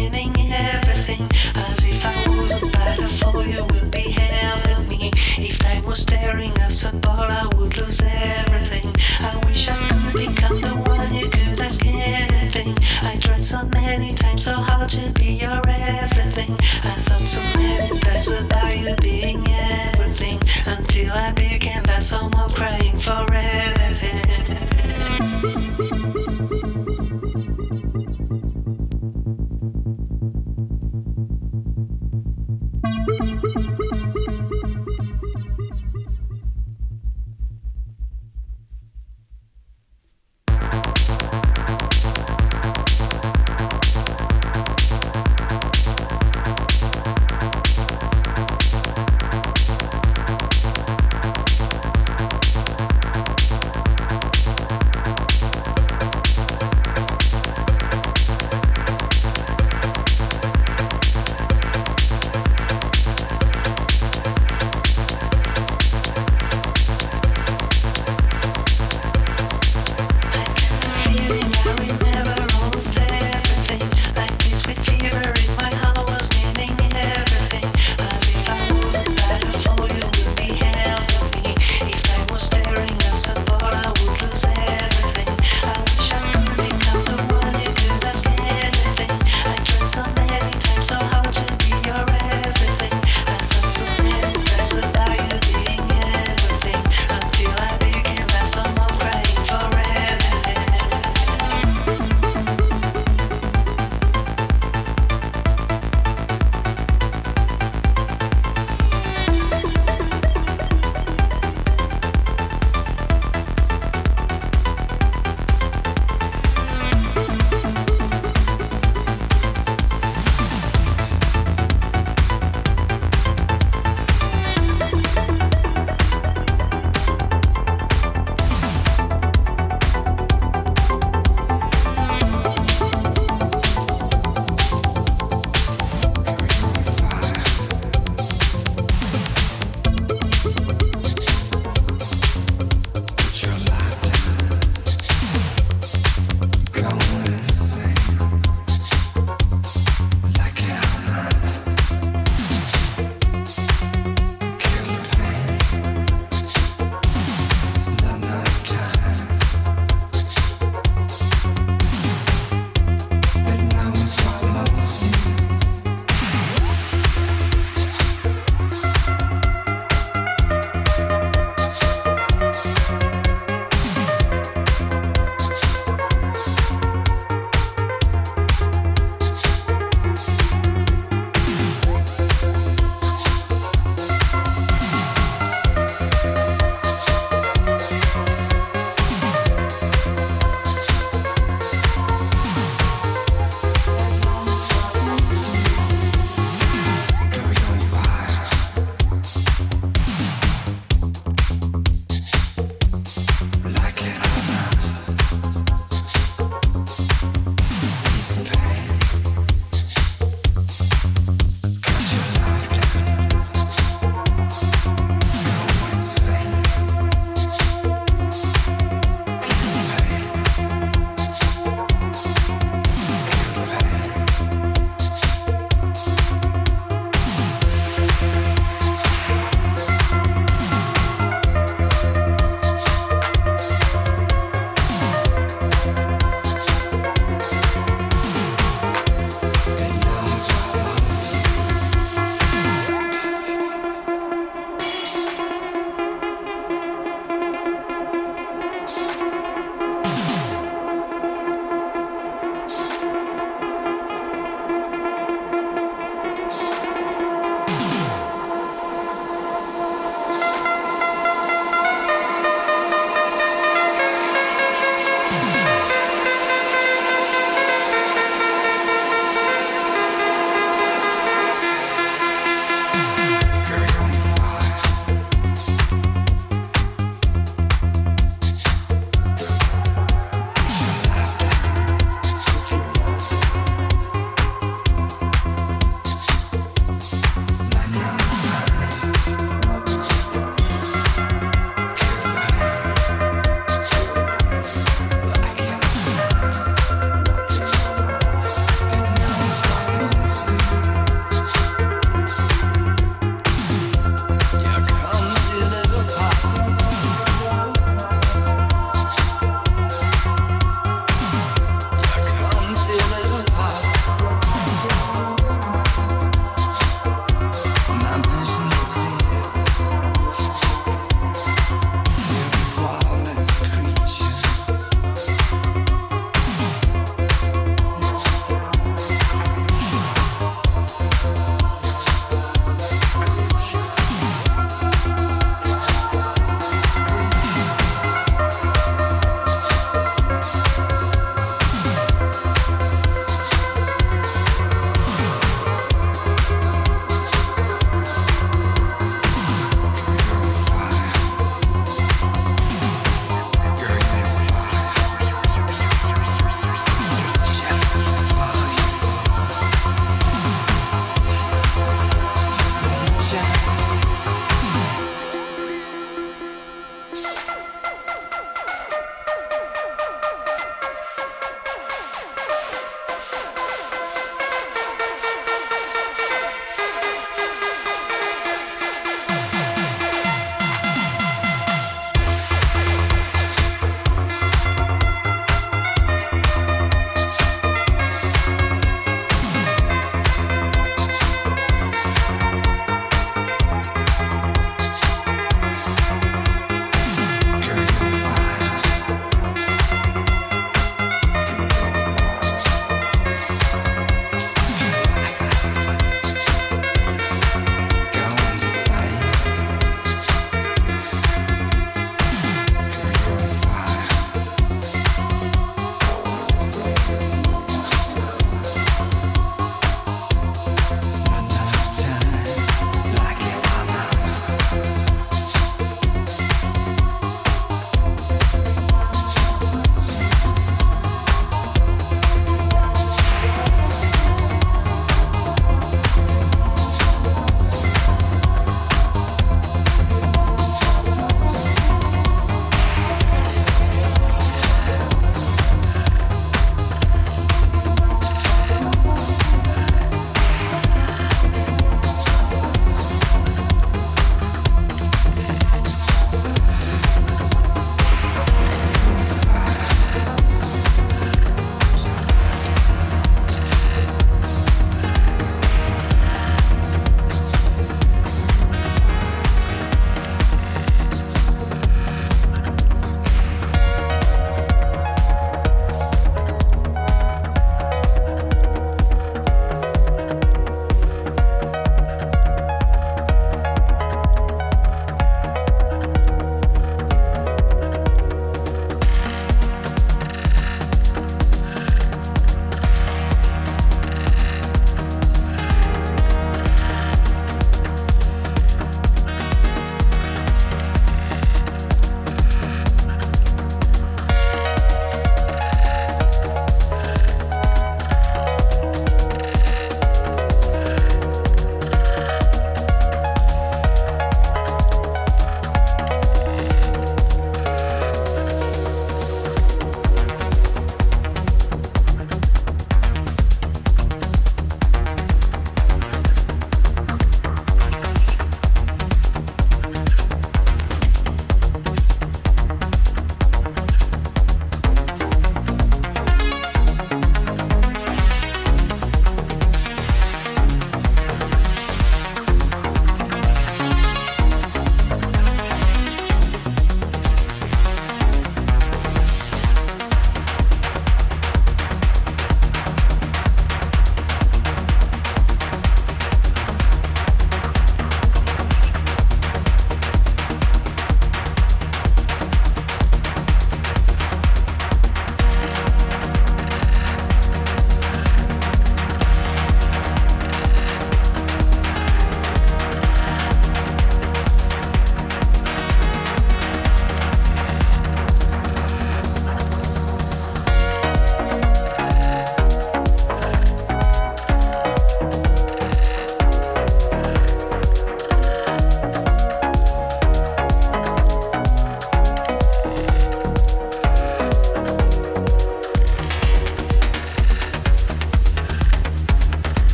explaining everything as if I was a battle for you would be having me. If time was tearing us apart, I would lose everything. I wish I could become the one you could ask anything. I tried so many times so hard to be your everything. I thought so many times about you being everything until I became that someone crazy.